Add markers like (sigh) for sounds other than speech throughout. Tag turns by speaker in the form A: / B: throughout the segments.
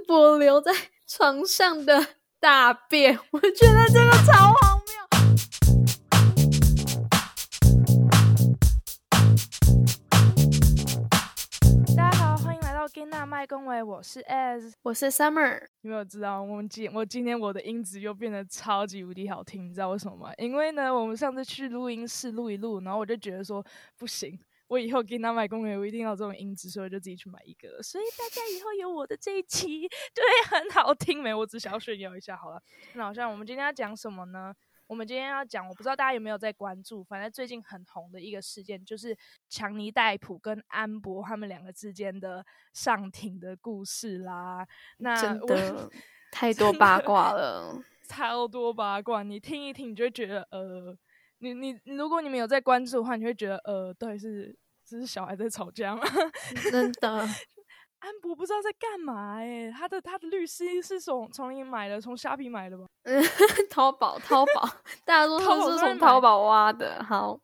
A: 安博留在床上的大便，我觉得这个超荒谬。
B: 大家好，欢迎来到金娜麦公维，我是 Az，
A: 我是 Summer。
B: 有没有知道我们今我今天我的音质又变得超级无敌好听？你知道为什么吗？因为呢，我们上次去录音室录一录，然后我就觉得说不行。我以后给他买公园，我一定要这种音质，所以我就自己去买一个。所以大家以后有我的这一期就会很好听没？我只想要炫耀一下好了。那好像我们今天要讲什么呢？我们今天要讲，我不知道大家有没有在关注，反正最近很红的一个事件，就是强尼戴普跟安博他们两个之间的上庭的故事啦。那
A: 真的 (laughs) 太多八卦了，
B: 超多八卦，你听一听，你就会觉得呃。你你如果你们有在关注的话，你会觉得呃，到底是这是小孩在吵架吗？(laughs)
A: 真的，(laughs)
B: 安博不知道在干嘛哎、欸，他的他的律师是从从哪里买的？从虾皮买的吧？
A: 嗯，(laughs) 淘宝淘宝，大家都说是从淘宝挖的。好，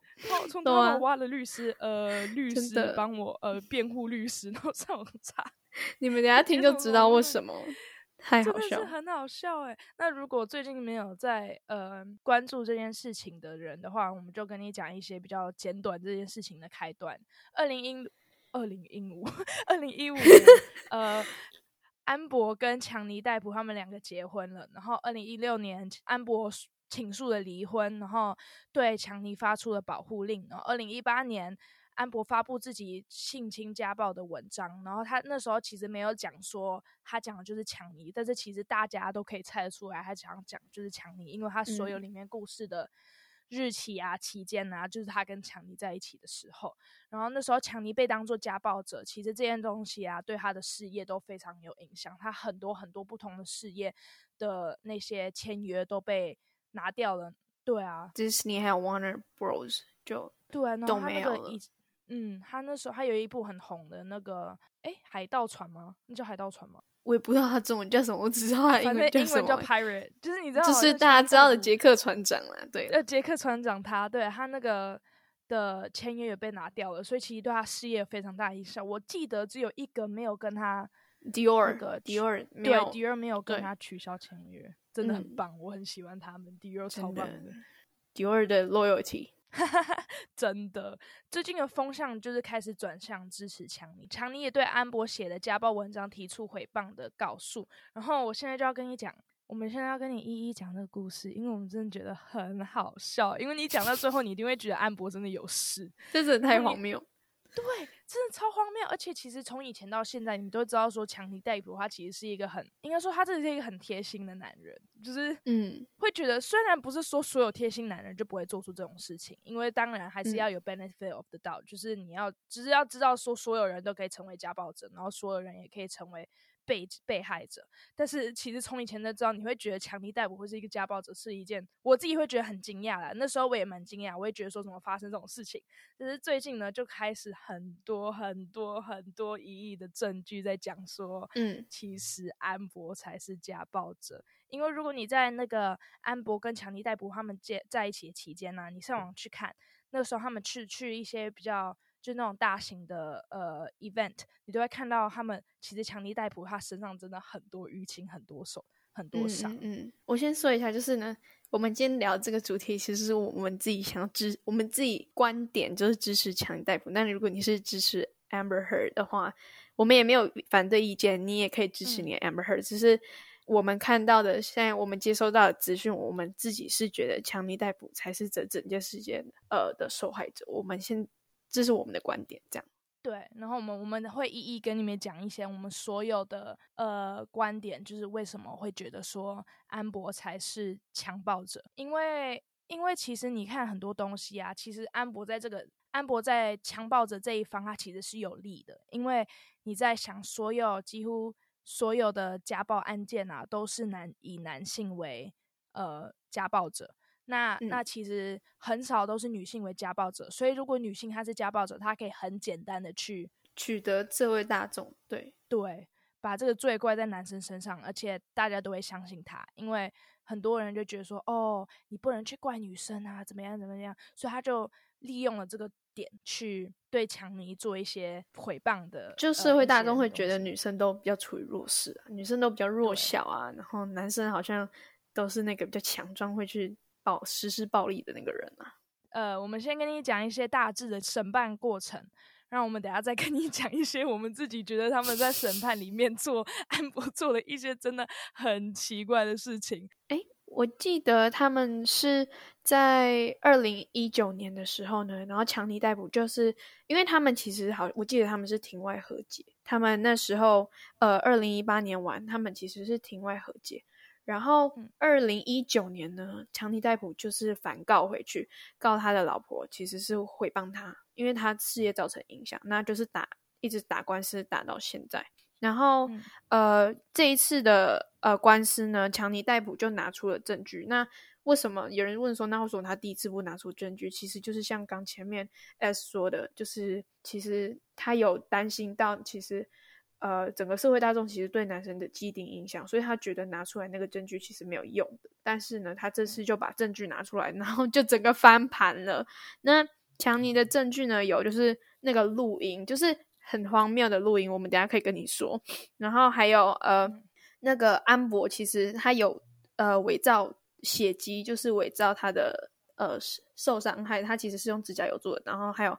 B: 从淘宝挖的律师，呃，律师帮我呃辩护律师，然后上网查。
A: 你们等下听就知道为什么。太好笑，
B: 真的是很好笑哎！那如果最近没有在呃关注这件事情的人的话，我们就跟你讲一些比较简短这件事情的开端。二零一二零一五二零一五年，(laughs) 呃，安博跟强尼戴普他们两个结婚了。然后二零一六年，安博请诉了离婚，然后对强尼发出了保护令。然后二零一八年。安博发布自己性侵家暴的文章，然后他那时候其实没有讲说他讲的就是强尼，但是其实大家都可以猜得出来，他想讲就是强尼，因为他所有里面故事的日期啊、期间啊，就是他跟强尼在一起的时候。然后那时候强尼被当作家暴者，其实这件东西啊，对他的事业都非常有影响，他很多很多不同的事业的那些签约都被拿掉了。对啊
A: ，Disney 还有 Warner Bros 就
B: 对啊，
A: 都没有了。
B: 嗯，他那时候他有一部很红的那个，哎，海盗船吗？那叫海盗船吗？
A: 我也不知道他中文叫什么，我只知道他英文叫什么。
B: 英文叫 Pirate，就是你知道，
A: 就是大家知道的杰克船长啦。对，
B: 呃，杰克船长他对他那个的签约也被拿掉了，所以其实对他事业非常大影响。我记得只有一个没有跟他
A: Dior，那个 Dior 没有
B: 对 Dior 没有跟他取消签约，真的很棒，嗯，我很喜欢他们 Dior 超棒的
A: Dior 的 loyalty。
B: 哈哈哈，真的，最近的风向就是开始转向支持强尼。强尼也对安博写的家暴文章提出诽谤的告诉。然后我现在就要跟你讲，我们现在要跟你一一讲这个故事，因为我们真的觉得很好笑。因为你讲到最后，你一定会觉得安博真的有事，
A: 这真的太荒谬。
B: 对，真的超荒谬，而且其实从以前到现在，你都知道说强尼戴普他其实是一个很，应该说他真的是一个很贴心的男人，就是嗯，会觉得虽然不是说所有贴心男人就不会做出这种事情，因为当然还是要有 benefit of the doubt，嗯，就是你要就是要知道说所有人都可以成为家暴者，然后所有人也可以成为。被被害者，但是其实从以前就知道，你会觉得强尼戴普会是一个家暴者，是一件我自己会觉得很惊讶啦。那时候我也蛮惊讶，我也觉得说怎么发生这种事情。但是最近呢，就开始很多很多很多疑义的证据在讲说，嗯，其实安博才是家暴者。因为如果你在那个安博跟强尼戴普他们在在一起的期间呢，你上网去看，那个时候他们去去一些比较。就那种大型的呃 event，你都会看到他们其实强尼戴普他身上真的很多淤青、很多手、很多伤。嗯，
A: 嗯，我先说一下，就是呢，我们今天聊这个主题，其实是我们自己想要支，我们自己观点就是支持强尼戴普。但如果你是支持 Amber Heard 的话，我们也没有反对意见，你也可以支持你的 Amber Heard。嗯。只是我们看到的，现在我们接收到的资讯，我们自己是觉得强尼戴普才是这整件事件呃的受害者。我们先。这是我们的观点，这样
B: 对。然后我们我们会一一跟你们讲一些我们所有的呃观点，就是为什么会觉得说安博才是强暴者？因为因为其实你看很多东西啊，其实安博在这个安博在强暴者这一方，他其实是有利的，因为你在想所有几乎所有的家暴案件啊，都是男以男性为呃家暴者。那那其实很少都是女性为家暴者，嗯，所以如果女性她是家暴者，她可以很简单的去
A: 取得社会大众，对。
B: 对，把这个罪怪在男生身上，而且大家都会相信他，因为很多人就觉得说，哦，你不能去怪女生啊，怎么样怎么样，所以他就利用了这个点去对强尼做一些诽谤的，
A: 就社会大众会觉得女生都比较处于弱势，啊，女生都比较弱小啊，然后男生好像都是那个比较强壮，会去暴实施暴力的那个人啊。
B: 呃，我们先跟你讲一些大致的审判过程，让我们等下再跟你 (laughs) 讲一些我们自己觉得他们在审判里面做安博做的一些真的很奇怪的事情。
A: 诶，我记得他们是在二零一九年的时候呢，然后强尼逮捕就是因为他们其实好，我记得他们是庭外和解，他们那时候呃二零一八年完，他们其实是庭外和解。然后，二零一九年呢，强尼戴普就是反告回去，告他的老婆其实是诽谤他，因为他事业造成影响，那就是打一直打官司打到现在。然后，嗯、呃，这一次的呃官司呢，强尼戴普就拿出了证据。那为什么有人问说，那为什么他第一次不拿出证据？其实就是像刚前面 S 说的，就是其实他有担心到，其实。呃，整个社会大众其实对男生的既定印象，所以他觉得拿出来那个证据其实没有用的。但是呢，他这次就把证据拿出来，然后就整个翻盘了。那强尼的证据呢，有就是那个录音，就是很荒谬的录音，我们等下可以跟你说。然后还有呃，那个安博其实他有呃伪造血迹，就是伪造他的呃受伤害，他其实是用指甲油做的。然后还有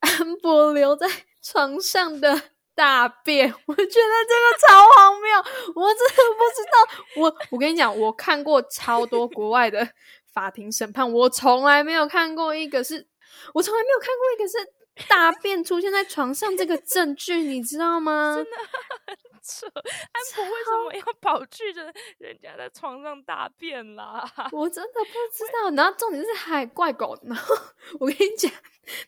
A: 安博留在床上的。大便，(laughs) 我觉得这个超荒谬，我真的不知道。我我跟你讲，我看过超多国外的法庭审判，我从来没有看过一个是，我从来没有看过一个是大便出现在床上这个证据，你知道吗？
B: 真的很扯，安博为什么要跑去着人家的床上大便啦？
A: 我真的不知道。然后重点是还怪狗，然后 (laughs) 我跟你讲，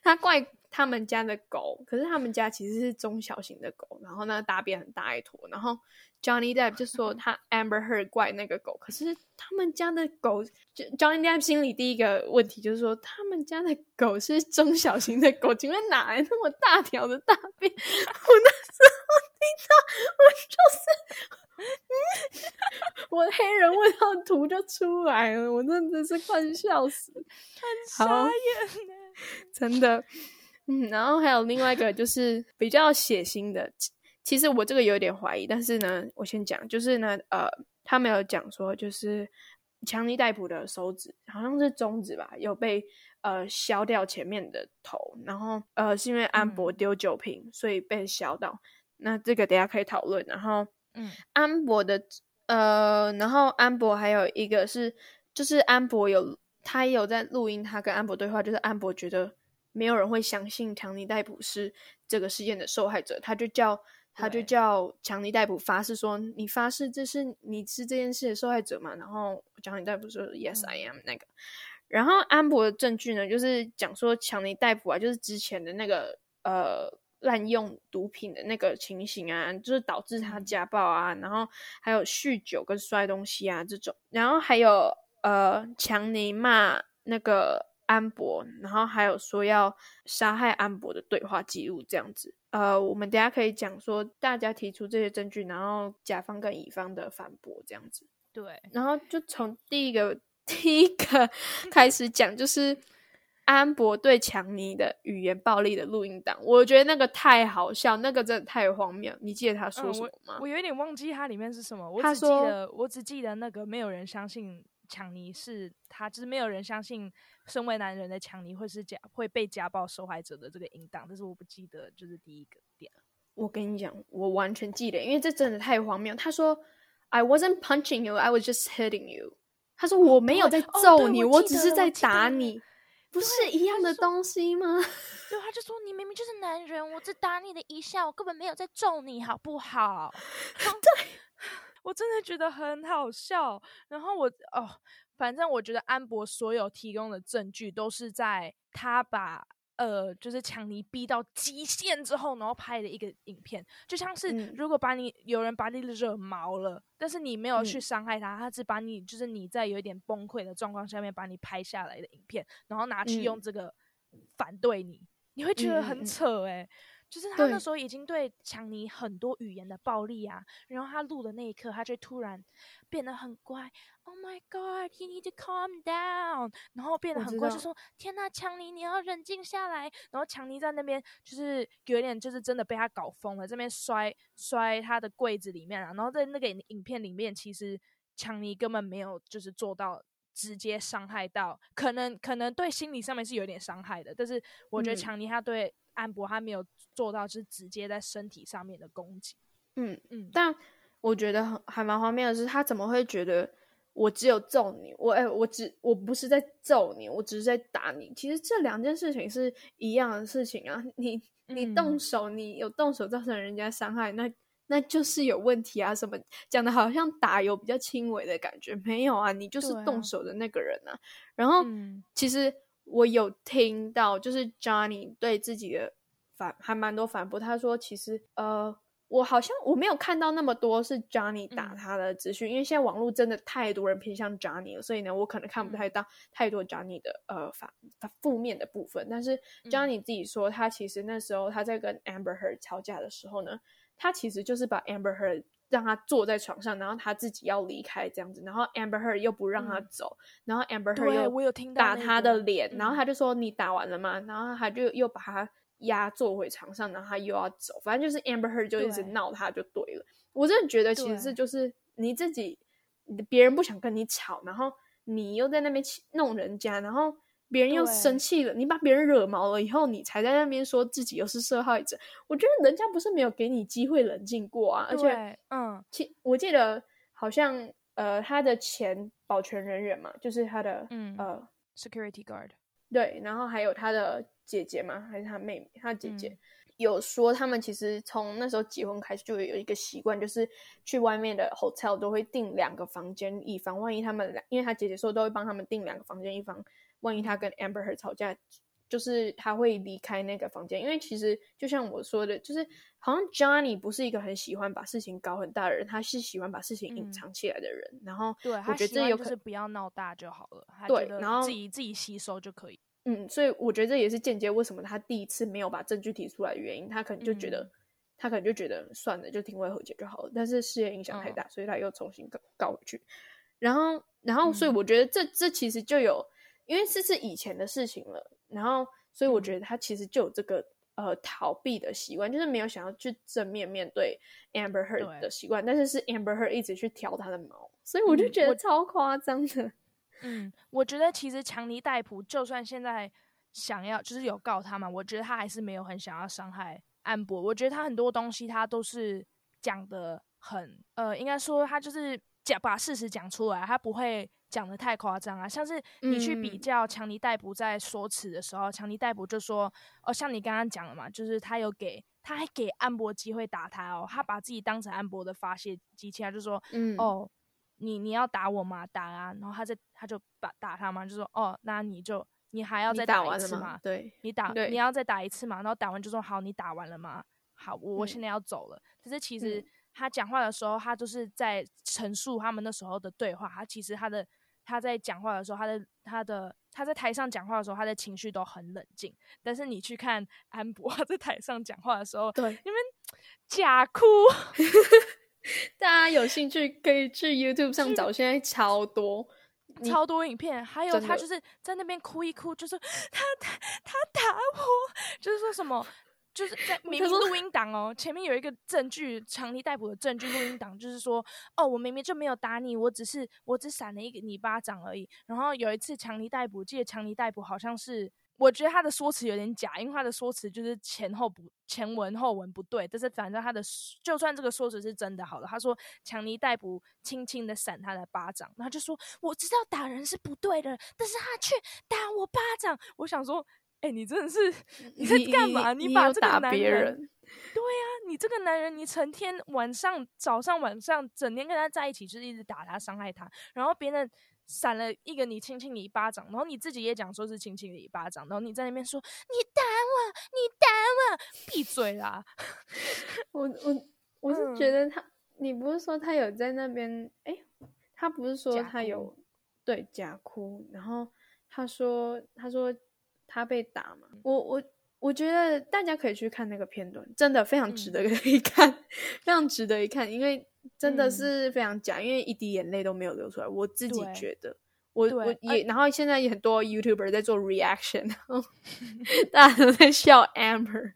A: 他怪。他们家的狗，可是他们家其实是中小型的狗，然后那个大便很大一坨，然后 Johnny Depp 就说 (laughs) 他 Amber Heard 怪那个狗，可是他们家的狗，就 Johnny Depp 心里第一个问题就是说，他们家的狗是中小型的狗，请问哪来那么大条的大便？(laughs) 我那时候听到，我就是，嗯，(laughs) 我黑人问号图就出来了，我真的是快笑死，
B: 很傻眼呢，
A: 真的。(laughs) 嗯，然后还有另外一个就是比较血腥的，其实我这个有点怀疑，但是呢，我先讲，就是呢，呃，他没有讲说，就是强尼戴普的手指好像是中指吧，有被呃削掉前面的头，然后呃是因为安博丢酒瓶，所以被削到。那这个等下可以讨论。然后，嗯，安博的呃，然后安博还有一个是，就是安博有他也有在录音，他跟安博对话，就是安博觉得。没有人会相信强尼戴普是这个事件的受害者，他就叫他就叫强尼戴普发誓说：“你发誓这是你是这件事的受害者嘛？”然后强尼戴普说：“Yes, I am。”那个，然后安博的证据呢，就是讲说强尼戴普啊，就是之前的那个呃滥用毒品的那个情形啊，就是导致他家暴啊，然后还有酗酒跟摔东西啊这种，然后还有呃强尼骂那个。安博，然后还有说要杀害安博的对话记录这样子。呃，我们等下可以讲说大家提出这些证据，然后甲方跟乙方的反驳这样子。
B: 对，
A: 然后就从第一个 (laughs) 第一个 (laughs) 开始讲，就是安博对强尼的语言暴力的录音档。我觉得那个太好笑，那个真的太荒谬。你记得他说什么吗？
B: 嗯、我，我有点忘记他里面是什么。我只记得我只记得那个没有人相信强尼是他，就是没有人相信。身为男人的强尼会是家会被家暴受害者的这个淫荡，但是我不记得就是第一个点。
A: 我跟你讲，我完全记得，因为这真的太荒谬。他说：“I wasn't punching you, I was just hitting you。”他说：“我没有在揍你，哦我，我只是在打你，不是一样的东西吗？”
B: 对，他就说：“你明明就是男人，我只打你的一下，我根本没有在揍你，好不好？” (laughs) 对，我真的觉得很好笑。然后我哦。反正我觉得安博所有提供的证据都是在他把呃，就是强尼逼到极限之后，然后拍的一个影片，就像是如果把你、嗯、有人把你惹毛了，但是你没有去伤害他，嗯、他只把你就是你在有一点崩溃的状况下面把你拍下来的影片，然后拿去用这个反对你，嗯、你会觉得很扯诶、欸。就是他那时候已经对强尼很多语言的暴力啊，然后他录的那一刻，他就突然变得很乖。Oh my God, you need to calm down。然后变得很乖，就说：“天呐，强尼，你要冷静下来。”然后强尼在那边就是有点就是真的被他搞疯了，这边摔摔他的柜子里面啊。然后在那个影片里面，其实强尼根本没有就是做到直接伤害到，可能可能对心理上面是有点伤害的，但是我觉得强尼他对安博他没有。做到是直接在身体上面的攻击，
A: 嗯嗯，但我觉得很还蛮荒谬的是，他怎么会觉得我只有揍你，我哎、欸，我只我不是在揍你，我只是在打你。其实这两件事情是一样的事情啊，你你动手，你有动手造成人家伤害，那那就是有问题啊。什么讲的好像打有比较轻微的感觉，没有啊，你就是动手的那个人啊。啊然后、嗯、其实我有听到，就是 Johnny 对自己的。反还蛮多反驳，他说其实呃，我好像我没有看到那么多是 Johnny 打他的资讯，嗯、因为现在网络真的太多人偏向 Johnny 了，所以呢，我可能看不太到太多 Johnny 的呃反负面的部分。但是 Johnny 自己说，他其实那时候他在跟 Amber Heard 吵架的时候呢，他其实就是把 Amber Heard 让他坐在床上，然后他自己要离开这样子，然后 Amber Heard 又不让他走，嗯、然后 Amber Heard 又打他的脸，然后他就说你打完了吗？然后他就又把他。压坐回床上，然后他又要走，反正就是 Amber Heard 就一直闹他就对了。对我真的觉得其实是就是你自己，别人不想跟你吵，然后你又在那边弄人家，然后别人又生气了，你把别人惹毛了以后，你才在那边说自己又是受害者。我觉得人家不是没有给你机会冷静过啊，而且，嗯，其我记得好像呃他的前保全人员嘛，就是他的嗯呃
B: security guard，
A: 对，然后还有他的。姐姐嘛？还是他妹妹？他姐姐、嗯、有说，他们其实从那时候结婚开始就有一个习惯，就是去外面的 hotel 都会订两个房间，以防万一他们俩，因为他姐姐说都会帮他们订两个房间，以防万一他跟 Amber Heard 吵架，就是他会离开那个房间。因为其实就像我说的，就是好像 Johnny 不是一个很喜欢把事情搞很大的人，他是喜欢把事情隐藏起来的人。嗯、然后对，我觉得这有可能
B: 不要闹大就好了，
A: 对，然后
B: 自己自己吸收就可以。
A: 嗯，所以我觉得这也是间接为什么他第一次没有把证据提出来的原因。他可能就觉得，嗯、他可能就觉得算了，就庭外和解就好了。但是事业影响太大，嗯、所以他又重新告告回去。然后，然后，所以我觉得这、嗯、这其实就有，因为这是以前的事情了。然后，所以我觉得他其实就有这个呃逃避的习惯，就是没有想要去正面面对 Amber Heard 的习惯。但是是 Amber Heard 一直去挑他的毛，所以我就觉得超夸张的。嗯
B: 嗯，我觉得其实强尼戴普就算现在想要，就是有告他嘛，我觉得他还是没有很想要伤害安博。我觉得他很多东西他都是讲的很，呃，应该说他就是讲把事实讲出来，他不会讲的太夸张啊。像是你去比较强尼戴普在说辞的时候，强尼戴普就说，哦，像你刚刚讲的嘛，就是他有给，他还给安博机会打他哦，他把自己当成安博的发泄机器，他就说，嗯，哦。你你要打我吗？打啊！然后他在他就把打他嘛，就说哦，那你就你还要再打一次嘛？
A: 对，
B: 你打你要再打一次嘛？然后打完就说好，你打完了吗？好，我我现在要走了。可、嗯、是其实他讲话的时候，他就是在陈述他们那时候的对话。他其实他的他在讲话的时候，他的他的他在台上讲话的时候，他的情绪都很冷静。但是你去看安博 (laughs) 在台上讲话的时候，
A: 对，
B: 你们假哭。(laughs)
A: 大家有兴趣可以去 YouTube 上找，现在超多
B: 超多影片，还有他就是在那边哭一哭，就是 (gasps) 他他他打我，(laughs) 就是说什么，就是在明明录音档哦，前面有一个证据，强尼逮捕的证据录音档，就是说哦，我明明就没有打你，我只是我只闪了一个你巴掌而已。然后有一次强尼逮捕，记得强尼逮捕好像是。我觉得他的说辞有点假，因为他的说辞就是前后不前文后文不对。但是反正他的就算这个说辞是真的好了，他说强尼逮捕轻轻的闪他的巴掌，然后就说我知道打人是不对的，但是他却打我巴掌。我想说，哎、欸，你真的是 (laughs) 你在干嘛？你，把这个男人，人对呀、啊，你这个男人，你成天晚上早上晚上整天跟他在一起，就是一直打他伤害他，然后别人。闪了一个你亲亲你一巴掌，然后你自己也讲说是亲亲你一巴掌，然后你在那边说你打我，你打我，闭嘴啦！(laughs)
A: 我我我是觉得他，嗯、你不是说他有在那边？哎，他不是说他有哭对假哭，然后他说他说他被打嘛？我我我觉得大家可以去看那个片段，真的非常值得一看，嗯、非常值得一看，因为真的是非常假，嗯、因为一滴眼泪都没有流出来。我自己觉得，我我也，然后现在也很多 YouTuber 在做 reaction，然后 (laughs) 大家都在笑 Amber。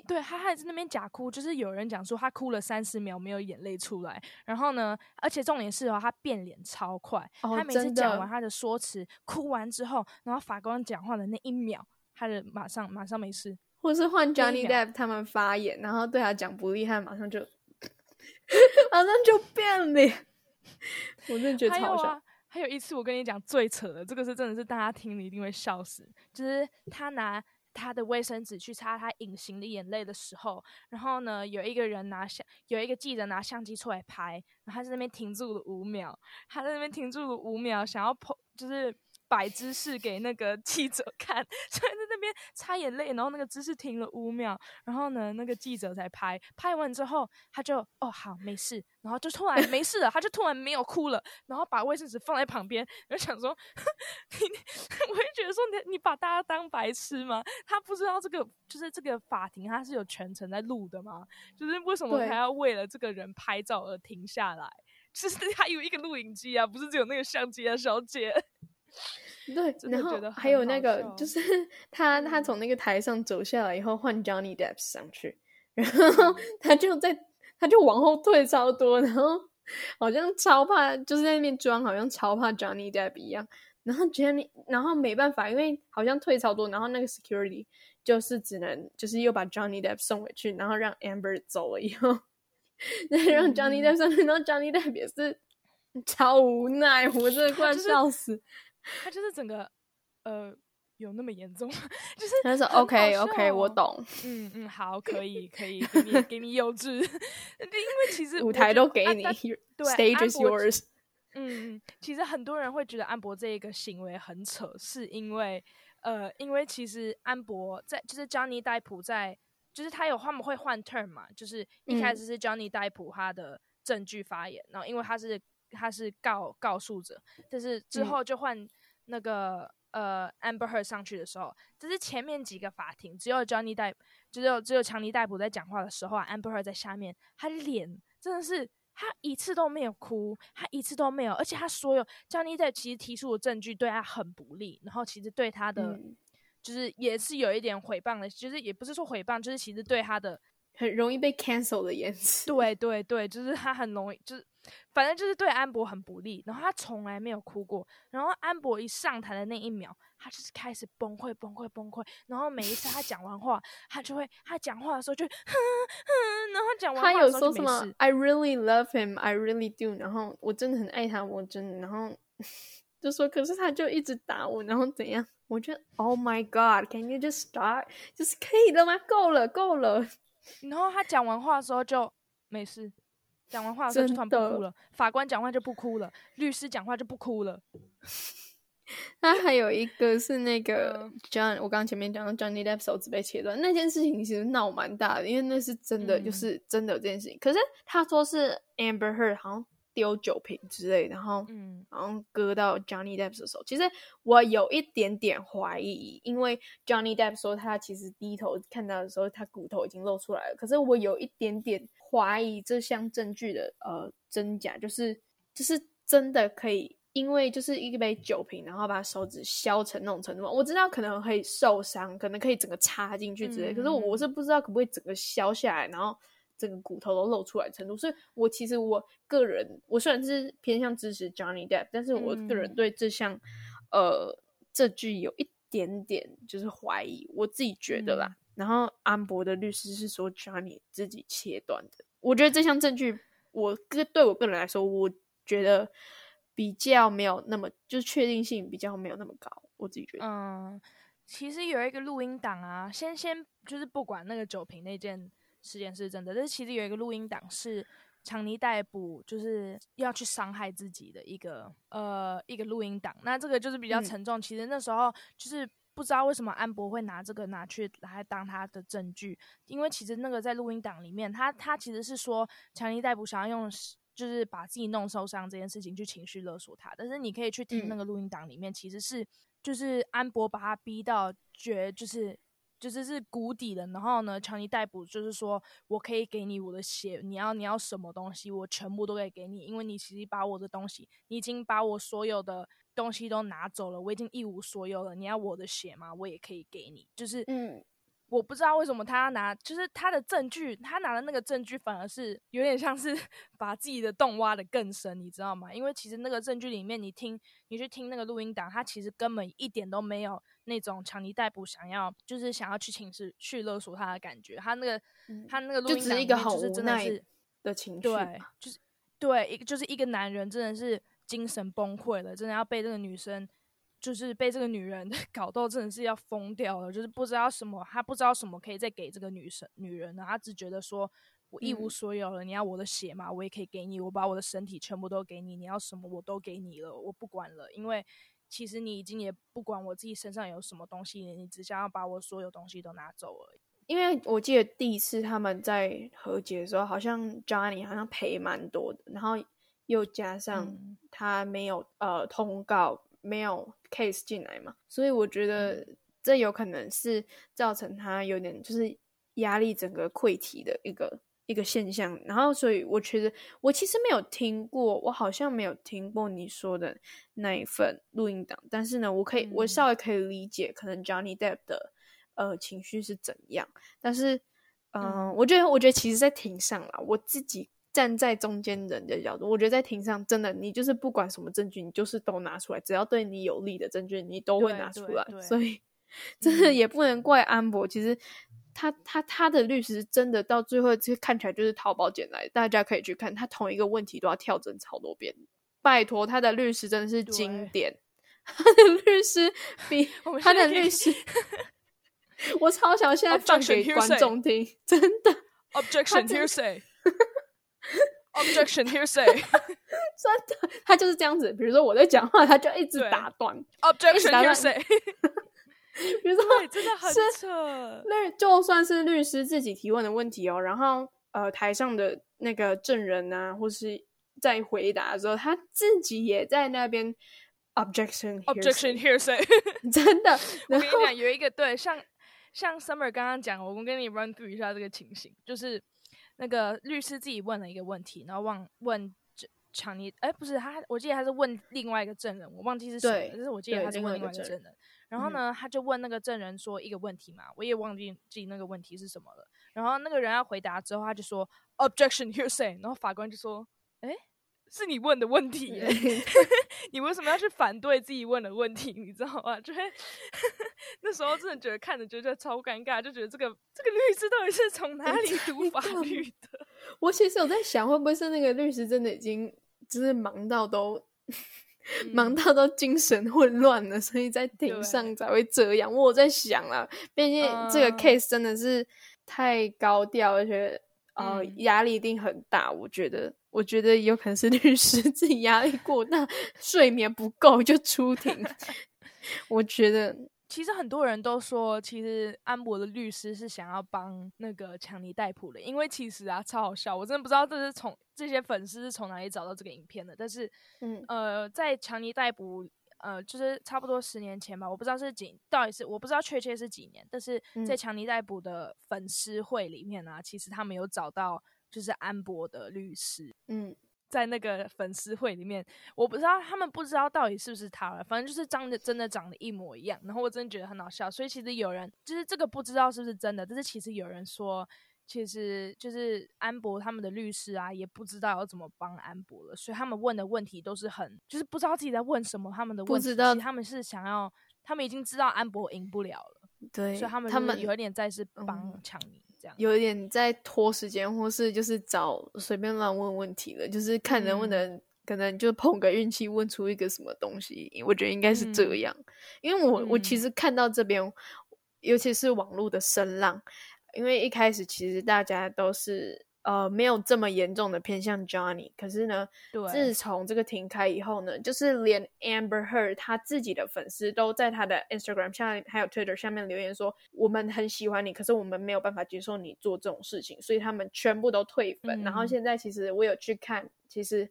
B: 对，他还在那边假哭，就是有人讲说他哭了三十秒没有眼泪出来，然后呢，而且重点是哦，他变脸超快，哦、他每次讲完他的说辞，哭完之后，然后法官讲话的那一秒，他的马上马上没事，
A: 或是换 Johnny Depp 他们发言，然后对他讲不利，他马上就 (laughs) 马上就变脸，(laughs) 我真的觉得超笑。还有啊，
B: 还有一次我跟你讲最扯的，这个是真的是大家听了一定会笑死，就是他拿。他的卫生纸去擦他隐形的眼泪的时候，然后呢，有一个人拿相，有一个记者拿相机出来拍，然后他在那边停住了五秒，他在那边停住了五秒，想要拍，就是。摆姿势给那个记者看，(laughs) 所以在那边擦眼泪，然后那个姿势停了五秒，然后呢，那个记者才拍，拍完之后他就哦好没事，然后就突然没事了，他就突然没有哭了，然后把卫生纸放在旁边，就想说，(laughs) 你，(laughs) 我就觉得说你你把大家当白痴吗？他不知道这个就是这个法庭他是有全程在录的吗？就是为什么还要为了这个人拍照而停下来？其实还有一个录影机啊，不是只有那个相机啊，小姐。(laughs)
A: 对，然后还有那个，就是 (laughs) 他他从那个台上走下来以后，换 Johnny Depp 上去，然后他就在他就往后退超多，然后好像超怕，就是在那边装，好像超怕 Johnny Depp 一样。然后 Johnny，然后没办法，因为好像退超多，然后那个 security 就是只能就是又把 Johnny Depp 送回去，然后让 Amber 走了以后，(laughs) 让 Johnny Depp 上去，然后 Johnny Depp 也是超无奈，我真的快笑死。
B: 他就是整个，呃，有那么严重？(laughs) 就是
A: 他说 OK OK，我懂。(laughs)
B: 嗯嗯，好，可以可以，(laughs) 给你给你幼稚。因为其实
A: 舞台都给你，
B: 对
A: ，Stage is yours。
B: 嗯嗯，其实很多人会觉得安博这一个行为很扯，是因为呃，因为其实安博在就是 Johnny 戴普在，就是他有他们会换 turn 嘛，就是一开始是 Johnny 戴普他的证据发言，嗯、然后因为他是。他是告告诉者，但是之后就换那个、嗯、呃 Amber Heard 上去的时候，只是前面几个法庭只有 Johnny 戴，只有只有强尼戴普在讲话的时候啊，Amber Heard 在下面，他脸真的是他一次都没有哭，他一次都没有，而且他所有 Johnny 戴其实提出的证据对他很不利，然后其实对他的、嗯、就是也是有一点诽谤的，其实也不是说诽谤，就是其实对他的
A: 很容易被 cancel 的言辞，
B: 对对对，就是他很容易就是。反正就是对安博很不利，然后他从来没有哭过，然后安博一上台的那一秒，他就是开始崩溃崩溃崩溃，然后每一次他讲完话，他就会他讲话的时候就哼哼，然后讲完。他有说什么
A: ？I really love him, I really do。然后我真的很爱他，我真的，然后 (laughs) 就说，可是他就一直打我，然后怎样？我觉得 Oh my God, can you just start？就是可以了吗？够了，够了。
B: 然后他讲完话的时候就没事。讲完话的时候就突然不哭了，法官讲话就不哭了，律师讲话就不哭了。(laughs)
A: 那还有一个是那个 John，我刚刚前面讲到 Johnny Depp 手指被切断那件事情，其实闹蛮大的，因为那是真的，就是真的有这件事情。嗯、可是他说是 Amber Heard 好像丢酒瓶之类，然后嗯，然后割到 Johnny Depp 的手。其实我有一点点怀疑，因为 Johnny Depp 说他其实低头看到的时候，他骨头已经露出来了。可是我有一点点。怀疑这项证据的呃真假，就是就是真的可以，因为就是一杯酒瓶，然后把手指削成那种程度嘛。我知道可能会受伤，可能可以整个插进去之类，嗯、可是我是不知道可不可以整个削下来，然后整个骨头都露出来的程度。所以我其实我个人，我虽然是偏向支持 Johnny Depp，但是我个人对这项、嗯、呃这句有一点点就是怀疑，我自己觉得啦。嗯然后安博的律师是说 Johnny 自己切断的。我觉得这项证据，我个对我个人来说，我觉得比较没有那么，就是确定性比较没有那么高。我自己觉得，
B: 嗯，其实有一个录音档啊，先先就是不管那个酒瓶那件事件是真的，但是其实有一个录音档是强尼逮捕就是要去伤害自己的一个呃一个录音档。那这个就是比较沉重。嗯、其实那时候就是。不知道为什么安博会拿这个拿去来当他的证据，因为其实那个在录音档里面，他他其实是说强尼逮捕想要用就是把自己弄受伤这件事情去情绪勒索他，但是你可以去听那个录音档里面，嗯、其实是就是安博把他逼到绝，就是就是是谷底了。然后呢，强尼逮捕就是说我可以给你我的血，你要你要什么东西，我全部都可以给你，因为你其实把我的东西，你已经把我所有的东西都拿走了，我已经一无所有了。你要我的血吗？我也可以给你，就是嗯。我不知道为什么他要拿，就是他的证据，他拿的那个证据反而是有点像是 (laughs) 把自己的洞挖的更深，你知道吗？因为其实那个证据里面，你听，你去听那个录音档，他其实根本一点都没有那种强尼逮捕想要，就是想要去寝室去勒索他的感觉。他那个，嗯、他那个录音档就是真的是
A: 的情绪，
B: 对，就是对一个就是一个男人真的是精神崩溃了，真的要被这个女生。就是被这个女人 (laughs) 搞到真的是要疯掉了，就是不知道什么，他不知道什么可以再给这个女生女人呢，他只觉得说我一无所有了，嗯、你要我的血嘛，我也可以给你，我把我的身体全部都给你，你要什么我都给你了，我不管了，因为其实你已经也不管我自己身上有什么东西，你只想要把我所有东西都拿走而已。
A: 因为我记得第一次他们在和解的时候，好像 Johnny 好像赔蛮多的，然后又加上他没有、嗯、呃通告。没有 case 进来嘛，所以我觉得这有可能是造成他有点就是压力整个溃体的一个一个现象。然后，所以我觉得我其实没有听过，我好像没有听过你说的那一份录音档。但是呢，我可以，我稍微可以理解，可能 Johnny Depp 的呃情绪是怎样。但是，呃、嗯，我觉得，我觉得其实，在庭上啦，我自己。站在中间人的角度，我觉得在庭上真的，你就是不管什么证据，你就是都拿出来，只要对你有利的证据，你都会拿出来。所以，(laughs) 真的也不能怪安博。嗯、其实他他他的律师真的到最后，就看起来就是淘宝捡来的。大家可以去看，他同一个问题都要跳针超多遍。拜托，他的律师真的是经典。他的律师 (laughs) 比他的律师，(laughs) 我超想现在放给观众听，真的。
B: Objection hearsay (laughs) Objection hearsay，
A: 真的，他就是这样子。比如说我在讲话，他就一直打断。
B: Objection hearsay，(laughs)
A: 比如说
B: 真的很扯。(laughs)
A: 律就算是律师自己提问的问题哦，然后呃台上的那个证人啊，或是在回答的时候，他自己也在那边 objection
B: objection hearsay，(laughs)
A: 真的。
B: 我跟你讲，有一个对，像像 Summer 刚刚讲，我们跟你 run through 一下这个情形，就是。那个律师自己问了一个问题，然后忘问强尼，哎，不是他，我记得他是问另外一个证人，我忘记是谁了，但是我记得他是问另外一个证人。然后呢，他就问那个证人说一个问题嘛，我也忘记记那个问题是什么了。然后那个人要回答之后，他就说 objection hearsay，然后法官就说，哎。是你问的问题 (laughs) (laughs) 你为什么要去反对自己问的问题？你知道吗？(laughs) 就会那时候真的觉得看着觉得超尴尬，就觉得这个这个律师到底是从哪里读法律的？
A: 我其实有在想，会不会是那个律师真的已经就是忙到都、嗯、忙到都精神混乱了，所以在庭上才会这样。我在想啊，毕竟这个 case 真的是太高调，而且。呃，压力一定很大。我觉得，我觉得有可能是 (laughs) 律师自己压力过大，睡眠不够就出庭。(laughs) 我觉得，
B: 其实很多人都说，其实安博的律师是想要帮那个强尼戴普的，因为其实啊，超好笑。我真的不知道这是从这些粉丝是从哪里找到这个影片的。但是，嗯，呃，在强尼戴普。呃，就是差不多十年前吧，我不知道是几，到底是我不知道确切是几年，但是在强尼戴普的粉丝会里面啊，嗯、其实他们有找到就是安博的律师，嗯，在那个粉丝会里面，我不知道他们不知道到底是不是他了，反正就是长得真的长得一模一样，然后我真的觉得很好笑，所以其实有人就是这个不知道是不是真的，但是其实有人说。其实就是安博他们的律师啊，也不知道要怎么帮安博了，所以他们问的问题都是很，就是不知道自己在问什么。他们的问题，不知道他们是想要，他们已经知道安博赢不了了，
A: 对，
B: 所以他们他们有一点在是帮强尼这样，
A: 有一点在拖时间，或是就是找随便乱问问题了，就是看能不能、嗯、可能就碰个运气问出一个什么东西。我觉得应该是这样，嗯、因为我我其实看到这边，尤其是网络的声浪。因为一开始其实大家都是呃没有这么严重的偏向 Johnny，可是呢，自从这个停开以后呢，就是连 Amber Heard 他自己的粉丝都在他的 Instagram 下还有 Twitter 下面留言说，我们很喜欢你，可是我们没有办法接受你做这种事情，所以他们全部都退粉。嗯、然后现在其实我有去看，其实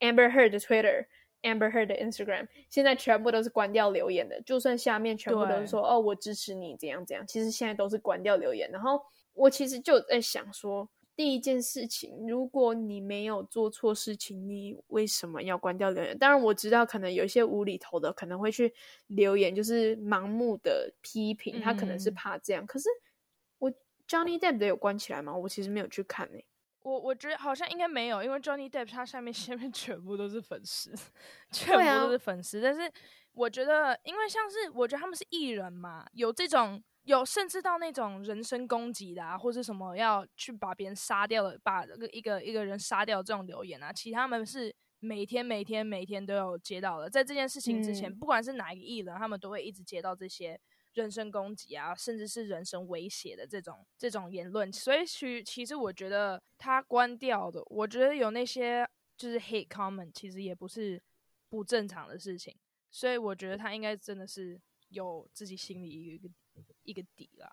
A: Amber Heard 的 Twitter Amber Heard 的 Instagram，现在全部都是关掉留言的，就算下面全部都是说哦，我支持你怎样怎样，其实现在都是关掉留言。然后我其实就在想说。第一件事情，如果你没有做错事情，你为什么要关掉留言？当然我知道，可能有一些无厘头的可能会去留言，就是盲目的批评，他可能是怕这样。嗯、可是我 Johnny Depp 的有关起来吗？我其实没有去看诶、欸。
B: 我我觉得好像应该没有，因为 Johnny Depp 他下面 (laughs) 下面全部都是粉丝，全部都是粉丝。啊、但是我觉得，因为像是我觉得他们是艺人嘛，有这种。有甚至到那种人身攻击的啊，或者什么要去把别人杀掉的，把那个一个一个人杀掉这种留言啊，其实他们是每天每天每天都有接到的。在这件事情之前，嗯、不管是哪一个艺人，他们都会一直接到这些人身攻击啊，甚至是人身威胁的这种这种言论。所以其其实我觉得他关掉的，我觉得有那些就是 hate comment，其实也不是不正常的事情。所以我觉得他应该真的是有自己心里一个。一个底啦，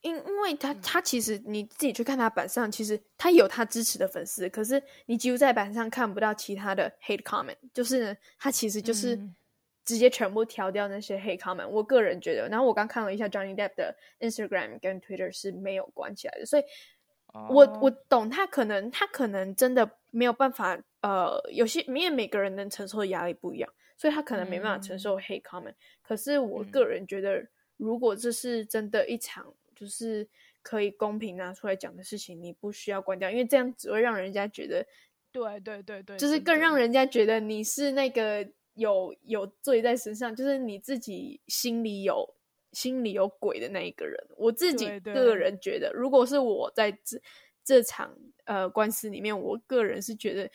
A: 因因为他他其实你自己去看他板上，其实他有他支持的粉丝，可是你几乎在板上看不到其他的 hate comment，就是他其实就是直接全部挑掉那些 hate comment。我个人觉得，然后我刚看了一下 Johnny Depp 的 Instagram 跟 Twitter 是没有关起来的，所以我我懂他可能他可能真的没有办法，呃，有些因为每个人能承受的压力不一样，所以他可能没办法承受 hate comment。可是我个人觉得。如果这是真的一场就是可以公平拿出来讲的事情，你不需要关掉，因为这样只会让人家觉得，
B: 对对对对，
A: 就是更让人家觉得你是那个有有罪在身上，就是你自己心里有心里有鬼的那一个人。我自己个人觉得，如果是我在这这场呃官司里面，我个人是觉得，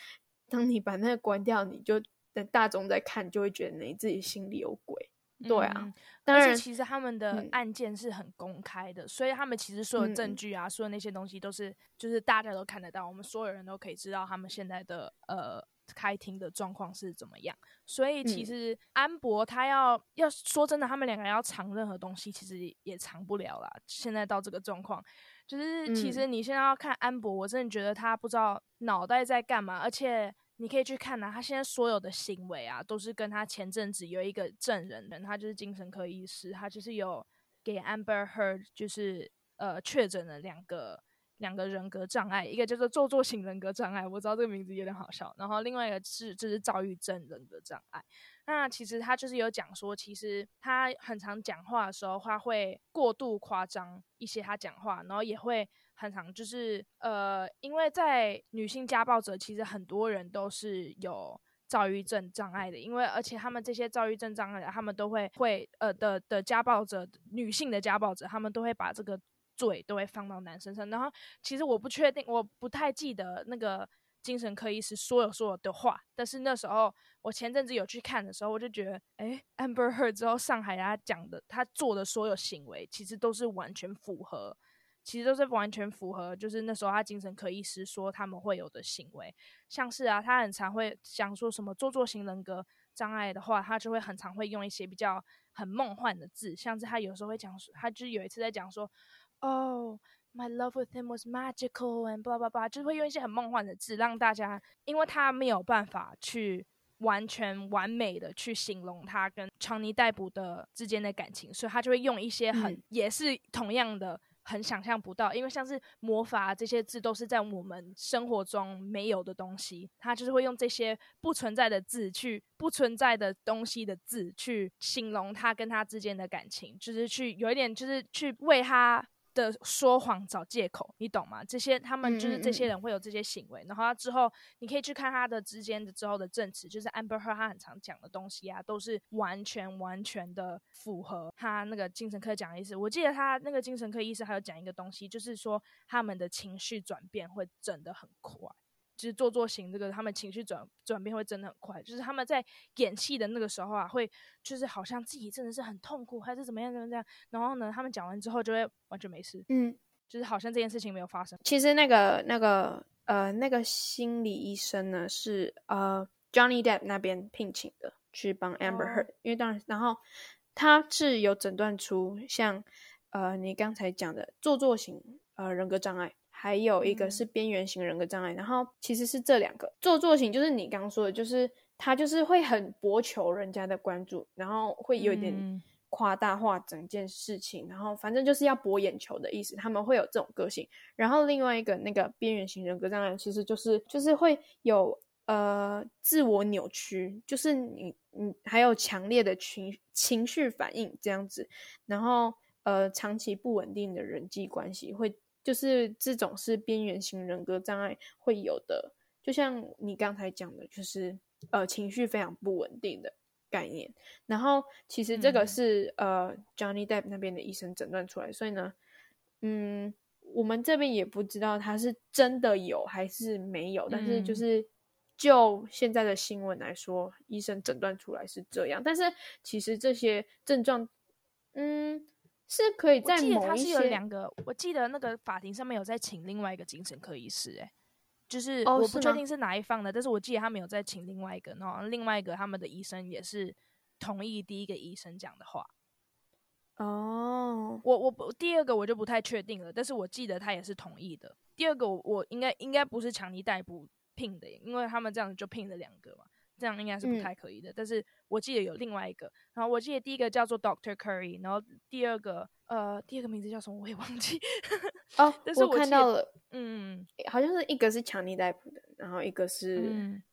A: 当你把那个关掉，你就等大众在看，就会觉得你自己心里有鬼。对啊。嗯
B: 但是其实他们的案件是很公开的，嗯、所以他们其实所有证据啊，嗯、所有那些东西都是，就是大家都看得到，我们所有人都可以知道他们现在的呃开庭的状况是怎么样。所以其实安博他要要说真的，他们两个人要藏任何东西，其实也藏不了啦。现在到这个状况，就是其实你现在要看安博，我真的觉得他不知道脑袋在干嘛，而且。你可以去看呐、啊，他现在所有的行为啊，都是跟他前阵子有一个证人，他就是精神科医师，他就是有给 Amber Heard 就是呃确诊了两个两个人格障碍，一个叫做做作型人格障碍，我知道这个名字有点好笑，然后另外一个是就是躁郁症人格障碍。那其实他就是有讲说，其实他很常讲话的时候，他会过度夸张一些他讲话，然后也会。很常就是呃，因为在女性家暴者，其实很多人都是有躁郁症障碍的，因为而且他们这些躁郁症障碍的，他们都会会呃的的家暴者，女性的家暴者，他们都会把这个嘴都会放到男生身上。然后其实我不确定，我不太记得那个精神科医师说有说有的话，但是那时候我前阵子有去看的时候，我就觉得，哎，Amber Heard 之后上海他讲的，他做的所有行为，其实都是完全符合。其实都是完全符合，就是那时候他精神科医师说他们会有的行为，像是啊，他很常会讲说什么做作型人格障碍的话，他就会很常会用一些比较很梦幻的字，像是他有时候会讲，他就有一次在讲说，Oh, my love with him was magical and blah blah blah，就是会用一些很梦幻的字，让大家，因为他没有办法去完全完美的去形容他跟强尼逮捕的之间的感情，所以他就会用一些很、嗯、也是同样的。很想象不到，因为像是魔法这些字都是在我们生活中没有的东西，他就是会用这些不存在的字去不存在的东西的字去形容他跟他之间的感情，就是去有一点就是去为他。的说谎找借口，你懂吗？这些他们就是这些人会有这些行为，嗯嗯嗯，然后他之后你可以去看他的之间的之后的证词，就是 Amber Heard 他很常讲的东西啊，都是完全完全的符合他那个精神科讲的意思。我记得他那个精神科医师还有讲一个东西，就是说他们的情绪转变会真的很快。就是做作型这个，他们情绪转转变会真的很快。就是他们在演戏的那个时候啊，会就是好像自己真的是很痛苦，还是怎么样怎么样。然后呢，他们讲完之后就会完全没事，嗯，就是好像这件事情没有发生。
A: 其实那个那个呃那个心理医生呢，是呃 Johnny Depp 那边聘请的，去帮 Amber Heard，哦，因为当然，然后他是有诊断出像呃你刚才讲的做作型呃人格障碍。还有一个是边缘型人格障碍，嗯、然后其实是这两个做作型，就是你刚刚说的，就是他就是会很博求人家的关注，然后会有点夸大化整件事情，嗯、然后反正就是要博眼球的意思。他们会有这种个性。然后另外一个那个边缘型人格障碍，其实就是就是会有呃自我扭曲，就是你你还有强烈的情情绪反应这样子，然后呃长期不稳定的人际关系会。就是这种是边缘型人格障碍会有的，就像你刚才讲的，就是呃情绪非常不稳定的概念。然后其实这个是、嗯、呃 Johnny Depp 那边的医生诊断出来，所以呢，嗯，我们这边也不知道他是真的有还是没有，但是就是就现在的新闻来说，医生诊断出来是这样。但是其实这些症状，嗯。是可以在某一些，我记得他是有
B: 两个，我记得那个法庭上面有在请另外一个精神科医师，哎，就是我不确定是哪一方的，但是我记得他们有在请另外一个，然后另外一个他们的医生也是同意第一个医生讲的话。
A: 哦，
B: 我我不第二个我就不太确定了，但是我记得他也是同意的。第二个我我应该应该不是强尼逮捕聘的，因为他们这样子就聘了两个嘛。这样应该是不太可以的，嗯、但是我记得有另外一个，然后我记得第一个叫做 Doctor Curry，然后第二个呃第二个名字叫什么我也忘记。
A: 哦，但是我，我看到了，
B: 嗯，
A: 好像是一个是强尼戴普的，然后一个是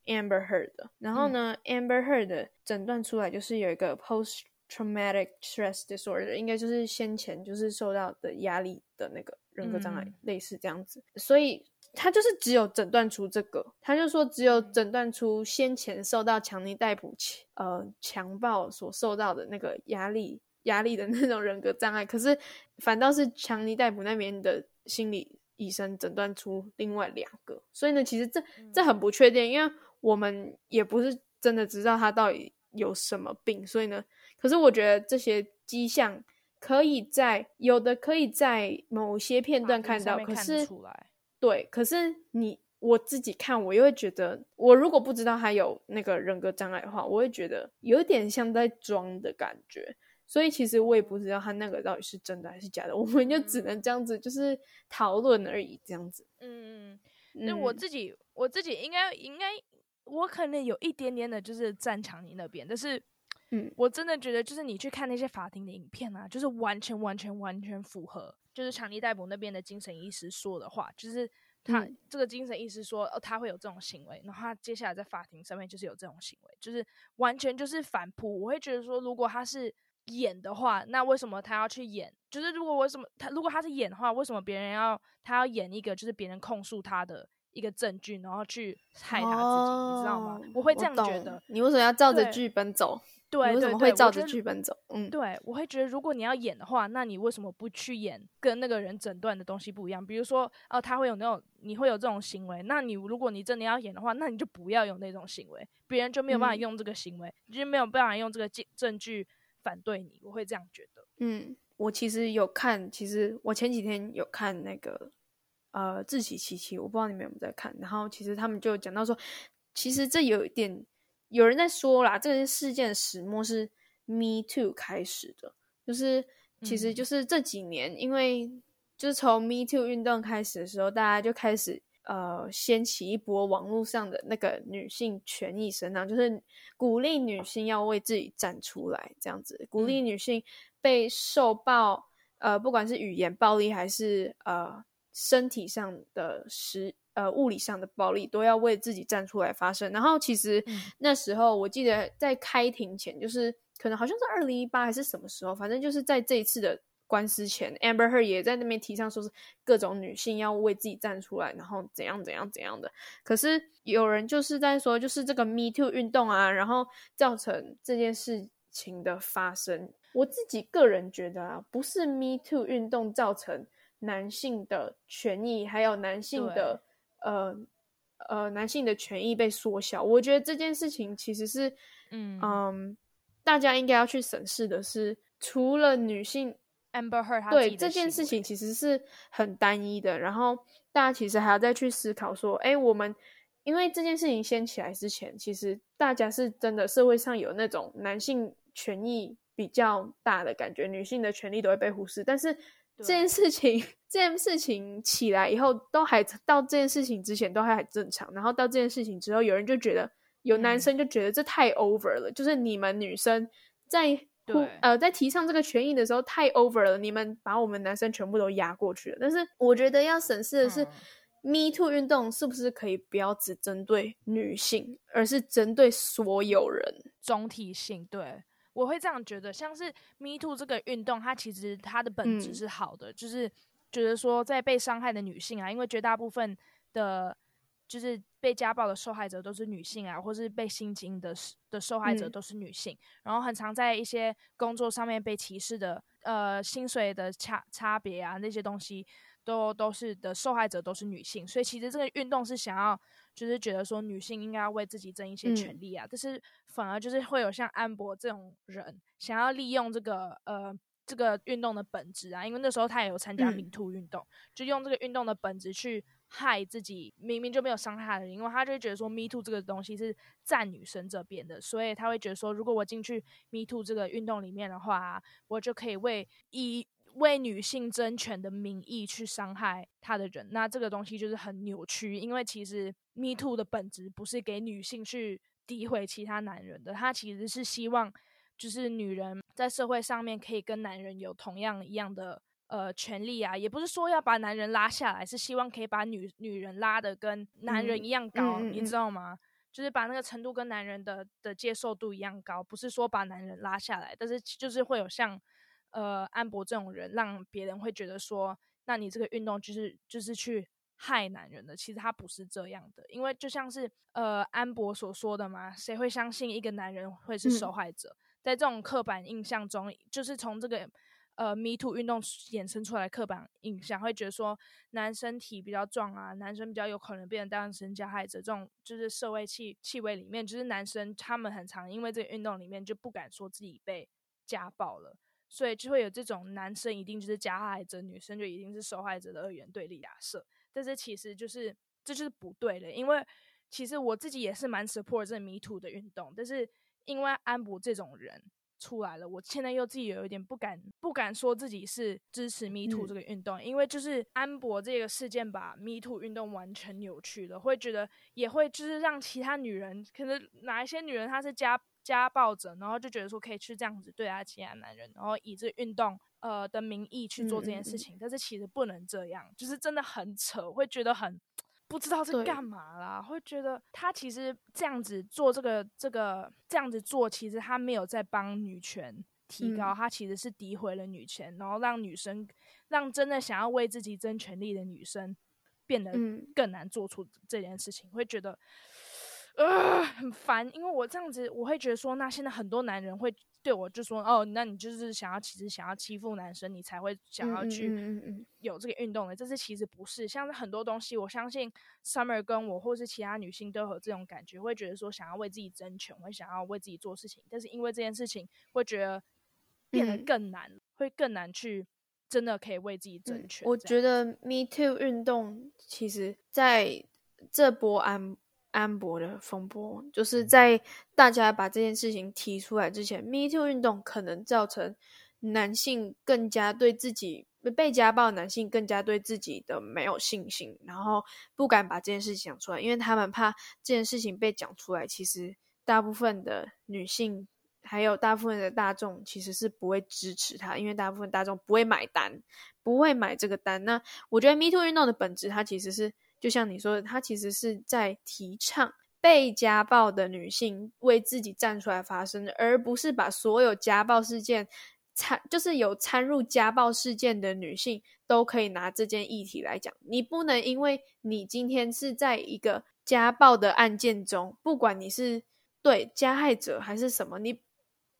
A: Amber Heard 的，嗯、然后呢、嗯、Amber Heard 的诊断出来就是有一个 Post Traumatic Stress Disorder，应该就是先前就是受到的压力的那个人格障碍，嗯、类似这样子，所以。他就是只有诊断出这个，他就说只有诊断出先前受到强尼戴普呃强暴所受到的那个压力压力的那种人格障碍，可是反倒是强尼戴普那边的心理医生诊断出另外两个，所以呢，其实这这很不确定，因为我们也不是真的知道他到底有什么病，所以呢，可是我觉得这些迹象可以在有的可以在某些片段看到，可是。对，可是你我自己看，我又会觉得，我如果不知道他有那个人格障碍的话，我会觉得有点像在装的感觉。所以其实我也不知道他那个到底是真的还是假的，我们就只能这样子，就是讨论而已，这样子。
B: 嗯嗯，那我自己我自己应该应该，我可能有一点点的就是站强尼那边，但是，嗯，我真的觉得就是你去看那些法庭的影片啊，就是完全完全完全符合。就是强尼戴普那边的精神医师说的话，就是他、嗯、这个精神医师说，哦，他会有这种行为，然后他接下来在法庭上面就是有这种行为，就是完全就是反扑。我会觉得说，如果他是演的话，那为什么他要去演？就是如果为什么他如果他是演的话，为什么别人要他要演一个就是别人控诉他的一个证据，然后去害他自己，哦、你知道吗？我会这样觉得。
A: 你为什么要照着剧本走？
B: 对，
A: 为什么会照着剧本走？嗯，
B: 对，我会觉得，如果你要演的话，那你为什么不去演跟那个人诊断的东西不一样？比如说，哦，他会有那种，你会有这种行为，那你如果你真的要演的话，那你就不要有那种行为，别人就没有办法用这个行为，嗯、就没有办法用这个证证据反对你。我会这样觉得。
A: 嗯，我其实有看，其实我前几天有看那个呃《志祺七七》，我不知道你们有没有在看。然后其实他们就讲到说，其实这有一点。有人在说啦，这个事件始末是 Me Too 开始的，就是其实就是这几年，嗯、因为就是从 Me Too 运动开始的时候，大家就开始呃掀起一波网络上的那个女性权益声浪，就是鼓励女性要为自己站出来，这样子。鼓励女性被受暴，呃，不管是语言暴力还是呃身体上的实。呃，物理上的暴力都要为自己站出来发声。然后其实那时候，我记得在开庭前，就是可能好像是二零一八还是什么时候，反正就是在这一次的官司前，Amber Heard 也在那边提倡说是各种女性要为自己站出来，然后怎样怎样怎样的。可是有人就是在说，就是这个 Me Too 运动啊，然后造成这件事情的发生。我自己个人觉得啊，不是 Me Too 运动造成男性的权益，还有男性的。呃呃，男性的权益被缩小，我觉得这件事情其实是，嗯嗯，大家应该要去审视的是，除了女性
B: ，Amber Heard
A: 对这件事情其实是很单一的，然后大家其实还要再去思考说，哎，我们因为这件事情掀起来之前，其实大家是真的社会上有那种男性权益比较大的感觉，女性的权利都会被忽视，但是。这件事情，这件事情起来以后，都还到这件事情之前都还很正常，然后到这件事情之后，有人就觉得有男生就觉得这太 over 了，嗯、就是你们女生在
B: 对
A: 呃在提倡这个权益的时候太 over 了，你们把我们男生全部都压过去了。但是我觉得要审视的是、嗯、，Me Too 运动是不是可以不要只针对女性，而是针对所有人，
B: 总体性。对，我会这样觉得，像是 Me Too 这个运动，它其实它的本质是好的，嗯、就是觉得说在被伤害的女性啊，因为绝大部分的。就是被家暴的受害者都是女性啊，或是被性侵的的受害者都是女性，嗯、然后很常在一些工作上面被歧视的，呃，薪水的差差别啊，那些东西都都是的受害者都是女性，所以其实这个运动是想要，就是觉得说女性应该要为自己争一些权利啊，嗯、但是反而就是会有像安博这种人想要利用这个呃这个运动的本质啊，因为那时候他也有参加 Me Too 运动，嗯、就用这个运动的本质去。害自己明明就没有伤害的人，因为他就会觉得说 “me too” 这个东西是站女生这边的，所以他会觉得说，如果我进去 “me too” 这个运动里面的话，我就可以为以为女性争权的名义去伤害他的人。那这个东西就是很扭曲，因为其实 “me too” 的本质不是给女性去诋毁其他男人的，他其实是希望就是女人在社会上面可以跟男人有同样一样的。呃，权利啊，也不是说要把男人拉下来，是希望可以把女女人拉得跟男人一样高，你知道吗？就是把那个程度跟男人的的接受度一样高，不是说把男人拉下来，但是就是会有像呃安博这种人，让别人会觉得说，那你这个运动就是就是去害男人的，其实他不是这样的，因为就像是呃安博所说的嘛，谁会相信一个男人会是受害者？嗯、在这种刻板印象中，就是从这个。呃，Me Too 运动衍生出来刻板印象，会觉得说男生体比较壮啊，男生比较有可能变成当事人加害者。这种就是社会气气味里面，就是男生他们很常因为这个运动里面就不敢说自己被家暴了，所以就会有这种男生一定就是加害者，女生就一定是受害者的二元对立假设。但是其实就是这就是不对的，因为其实我自己也是蛮 support 这个 Me Too 的运动，但是因为安博这种人。出来了，我现在又自己有一点不敢不敢说自己是支持 Me Too 这个运动，嗯、因为就是安博这个事件把 Me Too 运动完全扭曲了，会觉得也会就是让其他女人，可能哪一些女人她是家家暴者，然后就觉得说可以去这样子对待其他男人，然后以这运动呃的名义去做这件事情，嗯、但是其实不能这样，就是真的很扯，会觉得很。不知道是干嘛啦，会觉得他其实这样子做这个这个这样子做，其实他没有在帮女权提高，嗯、他其实是诋毁了女权，然后让女生让真的想要为自己争权利的女生变得更难做出这件事情，嗯、会觉得呃很烦，因为我这样子我会觉得说，那现在很多男人会。对，我就说哦，那你就是想要，其实想要欺负男生，你才会想要去有这个运动的。这是其实不是，像是很多东西，我相信 Summer 跟我或是其他女性都有这种感觉，会觉得说想要为自己争权，会想要为自己做事情，但是因为这件事情，会觉得变得更难，嗯、会更难去真的可以为自己争取。
A: 我觉得 Me Too 运动其实在这波安。安博的风波，就是在大家把这件事情提出来之前，Me Too 运动可能造成男性更加对自己被家暴，男性更加对自己的没有信心，然后不敢把这件事情讲出来，因为他们怕这件事情被讲出来，其实大部分的女性还有大部分的大众其实是不会支持他，因为大部分大众不会买单，不会买这个单。那我觉得 Me Too 运动的本质，它其实是。就像你说的，他其实是在提倡被家暴的女性为自己站出来发声，而不是把所有家暴事件参，就是有参入家暴事件的女性都可以拿这件议题来讲。你不能因为你今天是在一个家暴的案件中，不管你是对加害者还是什么，你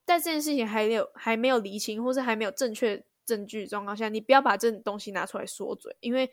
A: 在这件事情还有还没有厘清，或是还没有正确证据状况下，你不要把这东西拿出来说嘴，因为。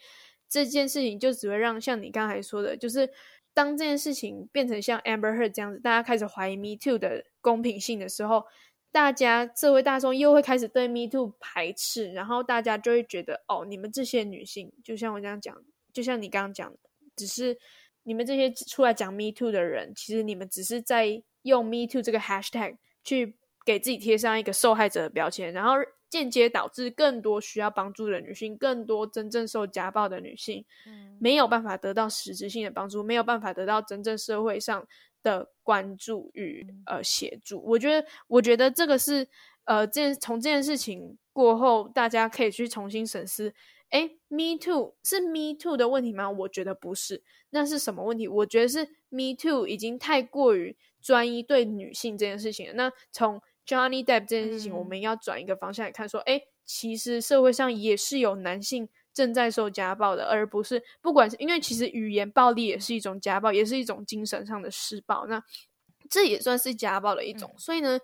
A: 这件事情就只会让像你刚才说的，就是当这件事情变成像 Amber Heard 这样子，大家开始怀疑 Me Too 的公平性的时候，大家社会大众又会开始对 Me Too 排斥，然后大家就会觉得，哦，你们这些女性，就像我这样讲，就像你刚刚讲的，只是你们这些出来讲 Me Too 的人，其实你们只是在用 Me Too 这个 Hashtag 去给自己贴上一个受害者的标签，然后。间接导致更多需要帮助的女性，更多真正受家暴的女性，嗯没有办法得到实质性的帮助，没有办法得到真正社会上的关注与呃协助。我觉得，我觉得这个是呃，这件从这件事情过后，大家可以去重新审视。诶，Me Too 是 Me Too 的问题吗？我觉得不是。那是什么问题？我觉得是 Me Too 已经太过于专一对女性这件事情了。那从 Johnny Depp 这件事情，我们要转一个方向来看，说，诶，其实社会上也是有男性正在受家暴的，而不是不管是因为其实语言暴力也是一种家暴，也是一种精神上的施暴。那这也算是家暴的一种。所以呢。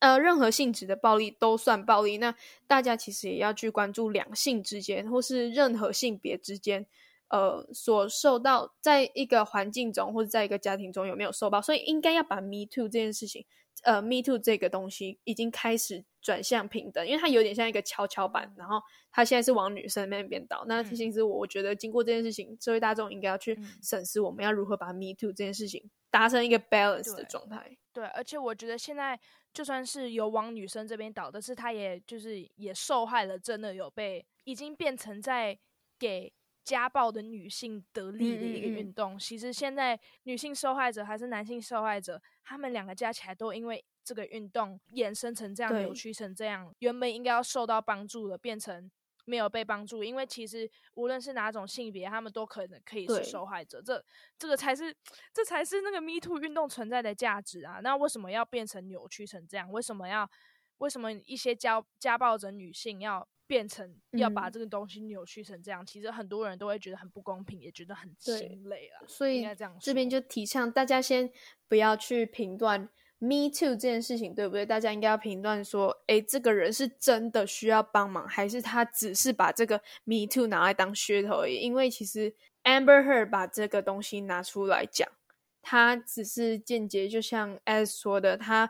A: 呃，任何性质的暴力都算暴力。那大家其实也要去关注两性之间，或是任何性别之间，呃，所受到在一个环境中或者在一个家庭中有没有受暴。所以应该要把 Me Too 这件事情，呃，Me Too 这个东西已经开始转向平等，因为它有点像一个跷跷板，然后它现在是往女生那边倒。那其实我我觉得经过这件事情，社会大众应该要去审视我们要如何把 Me Too 这件事情达成一个 balance 的状态。
B: 对，而且我觉得现在。就算是有往女生这边倒，但是他也就是也受害了，真的有被已经变成在给家暴的女性得利的一个运动。嗯嗯嗯。其实现在女性受害者还是男性受害者，他们两个加起来都因为这个运动衍生成这样，扭曲成这样，原本应该要受到帮助的，变成。没有被帮助，因为其实无论是哪种性别，他们都可能可以是受害者。这这个才是这才是那个 Me Too 运动存在的价值啊！那为什么要变成扭曲成这样？为什么要为什么一些家家暴者女性要变成要把这个东西扭曲成这样？嗯、其实很多人都会觉得很不公平，也觉得很心累了。
A: 所以这样，这边就提倡大家先不要去评断。Me too 这件事情对不对？大家应该要评断说，诶，这个人是真的需要帮忙，还是他只是把这个 Me too 拿来当噱头而已？因为其实 Amber Heard 把这个东西拿出来讲，他只是间接，就像 As 说的，他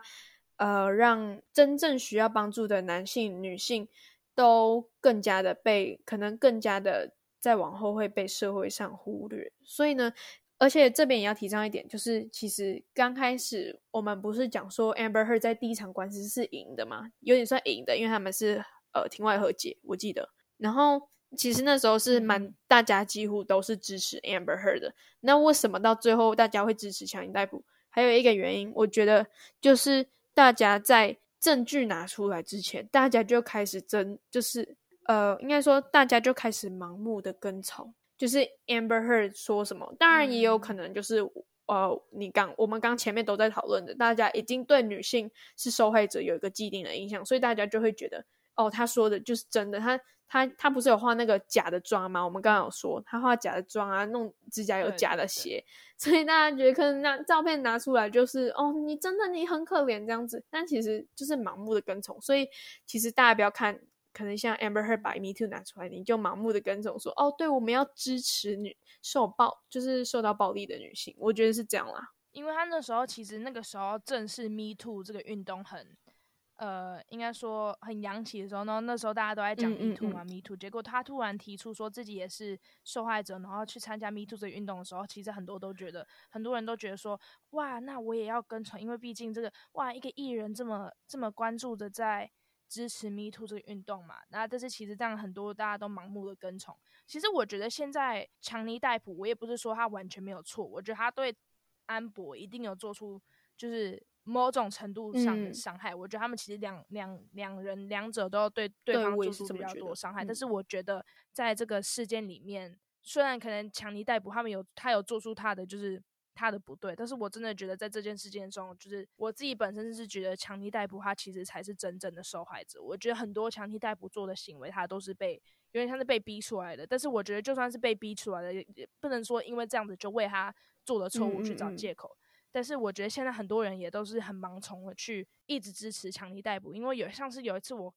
A: 呃让真正需要帮助的男性、女性都更加的被，可能更加的在往后会被社会上忽略。所以呢。而且这边也要提倡一点，就是其实刚开始我们不是讲说 Amber Heard 在第一场官司是赢的嘛，有点算赢的，因为他们是呃庭外和解，我记得。然后其实那时候是蛮大家几乎都是支持 Amber Heard 的。那为什么到最后大家会支持强行逮捕？还有一个原因，我觉得就是大家在证据拿出来之前，大家就开始争，就是呃，应该说大家就开始盲目的跟从。就是 Amber Heard 说什么，当然也有可能就是、嗯、呃，你刚我们刚前面都在讨论的，大家已经对女性是受害者有一个既定的印象，所以大家就会觉得哦，他说的就是真的。他他他不是有画那个假的妆吗？我们刚刚有说他画假的妆啊，弄指甲有假的鞋，所以大家觉得可能那照片拿出来就是哦，你真的你很可怜这样子，但其实就是盲目的跟从，所以其实大家不要看。可能像 Amber Heard 把 Me Too 拿出来，你就盲目的跟从说，哦，对，我们要支持女受暴，就是受到暴力的女性。我觉得是这样啦，
B: 因为他那时候其实那个时候正是 Me Too 这个运动很，呃，应该说很洋气的时候呢。那时候大家都在讲 Me Too 嘛，嗯嗯嗯，Me Too。结果他突然提出说自己也是受害者，然后去参加 Me Too 这个运动的时候，其实很多都觉得，很多人都觉得说，哇，那我也要跟从，因为毕竟这个，哇，一个艺人这么这么关注的在。支持 Me Too 这个运动嘛？那但是其实这样很多大家都盲目的跟从。其实我觉得现在强尼戴普，我也不是说他完全没有错，我觉得他对安博一定有做出就是某种程度上的伤害。嗯、我觉得他们其实两两两人两者都要对对方做出比较多伤害。但是我觉得在这个事件里面，虽然可能强尼逮捕他们有他有做出他的就是。他的不对，但是我真的觉得在这件事件中，就是我自己本身是觉得强尼逮捕他其实才是真正的受害者。我觉得很多强尼逮捕做的行为，他都是被有点像是被逼出来的。但是我觉得就算是被逼出来的，也不能说因为这样子就为他做的错误去找借口。嗯嗯嗯。但是我觉得现在很多人也都是很盲从的去一直支持强力逮捕，因为有像是有一次我。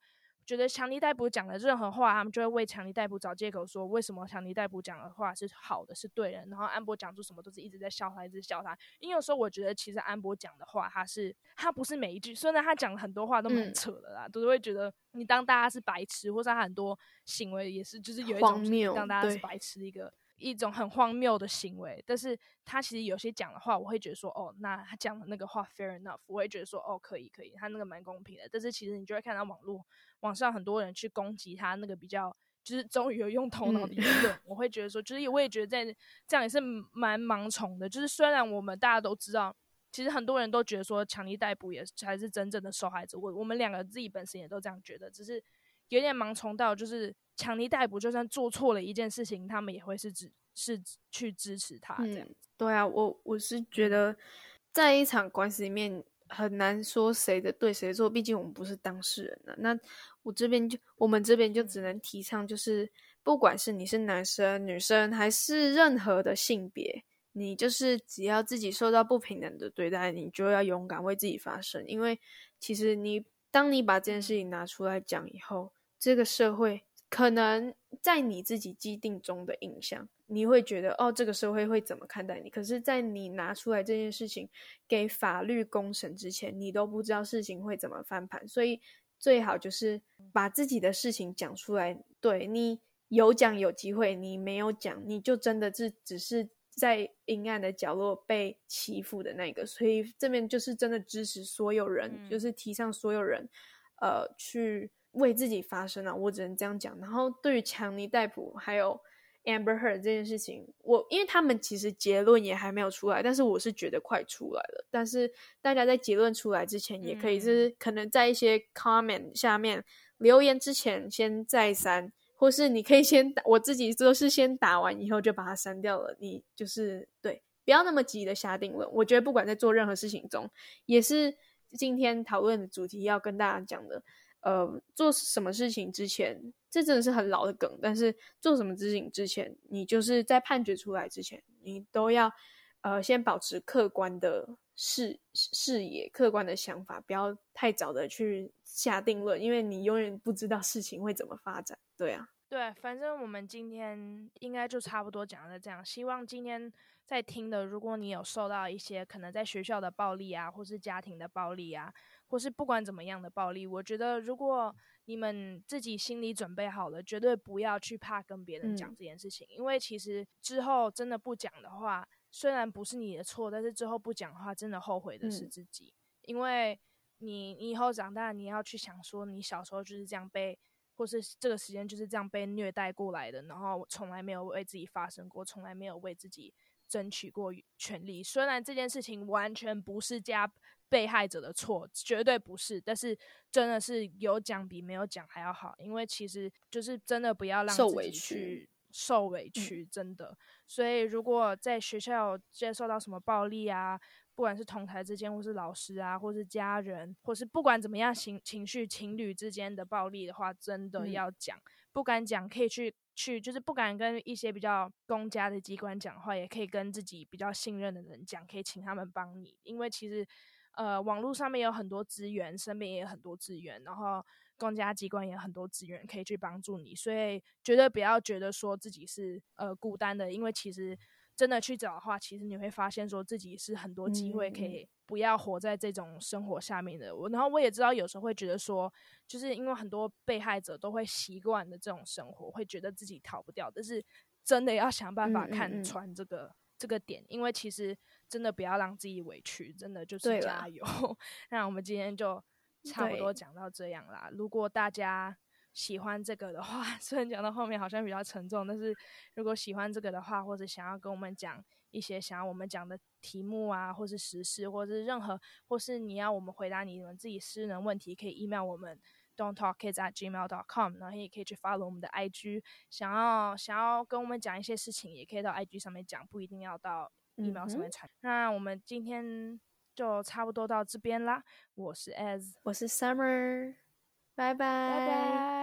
B: 觉得强力逮捕讲的任何话，他们就会为强力逮捕找借口，说为什么强力逮捕讲的话是好的，是对的。然后安博讲出什么都是一直在笑他，一直笑他。因为有时候我觉得，其实安博讲的话，他是他不是每一句，虽然他讲很多话都蛮扯的啦，嗯、都是会觉得你当大家是白痴，或者他很多行为也是，就是有一种就是当大家是白痴的一个。一种很荒谬的行为，但是他其实有些讲的话，我会觉得说，哦，那他讲的那个话 fair enough，我会觉得说，哦，可以可以，他那个蛮公平的。但是其实你就会看到网络网上很多人去攻击他那个比较，就是终于有用头脑的言论，嗯、我会觉得说，就是我也觉得在这样也是蛮盲从的。就是虽然我们大家都知道其实很多人都觉得说强力逮捕也才是真正的受害者。我我们两个自己本身也都这样觉得，只是有点盲从到，就是强尼逮捕就算做错了一件事情，他们也会是支是去支持他这
A: 样对啊，我我是觉得在一场官司里面很难说谁的对谁错，毕竟我们不是当事人了。那我这边就我们这边就只能提倡，就是不管是你是男生、女生，还是任何的性别。你就是只要自己受到不平等的对待，你就要勇敢为自己发声。因为其实你当你把这件事情拿出来讲以后，这个社会可能在你自己既定中的印象，你会觉得哦，这个社会会怎么看待你？可是，在你拿出来这件事情给法律公审之前，你都不知道事情会怎么翻盘。所以最好就是把自己的事情讲出来。对，你有讲有机会，你没有讲，你就真的是只是。在阴暗的角落被欺负的那个，所以这边就是真的支持所有人，嗯、就是提倡所有人，呃，去为自己发声啊！我只能这样讲。然后对于强尼戴普还有 Amber Heard 这件事情，我因为他们其实结论也还没有出来，但是我是觉得快出来了。但是大家在结论出来之前，也可以就是可能在一些 comment 下面留言之前先再删。或是你可以先打，我自己都是先打完以后就把它删掉了。你就是对，不要那么急的下定论。我觉得不管在做任何事情中，也是今天讨论的主题要跟大家讲的。呃，做什么事情之前，这真的是很老的梗。但是做什么事情之前，你就是在判决出来之前，你都要呃先保持客观的视视野、客观的想法，不要太早的去下定论，因为你永远不知道事情会怎么发展。对啊，
B: 对，反正我们今天应该就差不多讲了这样。希望今天在听的，如果你有受到一些可能在学校的暴力啊，或是家庭的暴力啊，或是不管怎么样的暴力，我觉得如果你们自己心里准备好了，绝对不要去怕跟别人讲这件事情，嗯，因为其实之后真的不讲的话，虽然不是你的错，但是之后不讲的话，真的后悔的是自己，嗯，因为你你以后长大，你要去想说，你小时候就是这样被。或是这个时间就是这样被虐待过来的，然后从来没有为自己发生过，从来没有为自己争取过权利。虽然这件事情完全不是加被害者的错，绝对不是，但是真的是有讲比没有讲还要好，因为其实就是真的不要让自己去受委屈，真的。所以如果在学校接受到什么暴力啊，不管是同台之间，或是老师啊，或是家人，或是不管怎么样情情绪情侣之间的暴力的话，真的要讲。嗯、不敢讲，可以去去，就是不敢跟一些比较公家的机关讲话，也可以跟自己比较信任的人讲，可以请他们帮你。因为其实，呃，网络上面有很多资源，身边也有很多资源，然后公家机关也有很多资源可以去帮助你。所以绝对不要觉得说自己是呃孤单的，因为其实。真的去找的话，其实你会发现，说自己是很多机会可以不要活在这种生活下面的。我、嗯，然后我也知道，有时候会觉得说，就是因为很多被害者都会习惯的这种生活，会觉得自己逃不掉。但是真的要想办法看穿这个这个点，因为其实真的不要让自己委屈，真的就是加油。(laughs) 那我们今天就差不多讲到这样啦。如果大家喜欢这个的话，(laughs) 虽然讲到后面好像比较沉重，但是如果喜欢这个的话，或者想要跟我们讲一些想要我们讲的题目啊，或是时事，或者是任何，或是你要我们回答你们自己私人问题，可以 email 我们 don't talk kids at gmail dot com，然后也可以去 follow 我们的 IG，想要想要跟我们讲一些事情，也可以到 IG 上面讲，不一定要到 email 上面产。嗯、那我们今天就差不多到这边啦，我是 As，
A: 我是 Summer，拜拜。拜拜。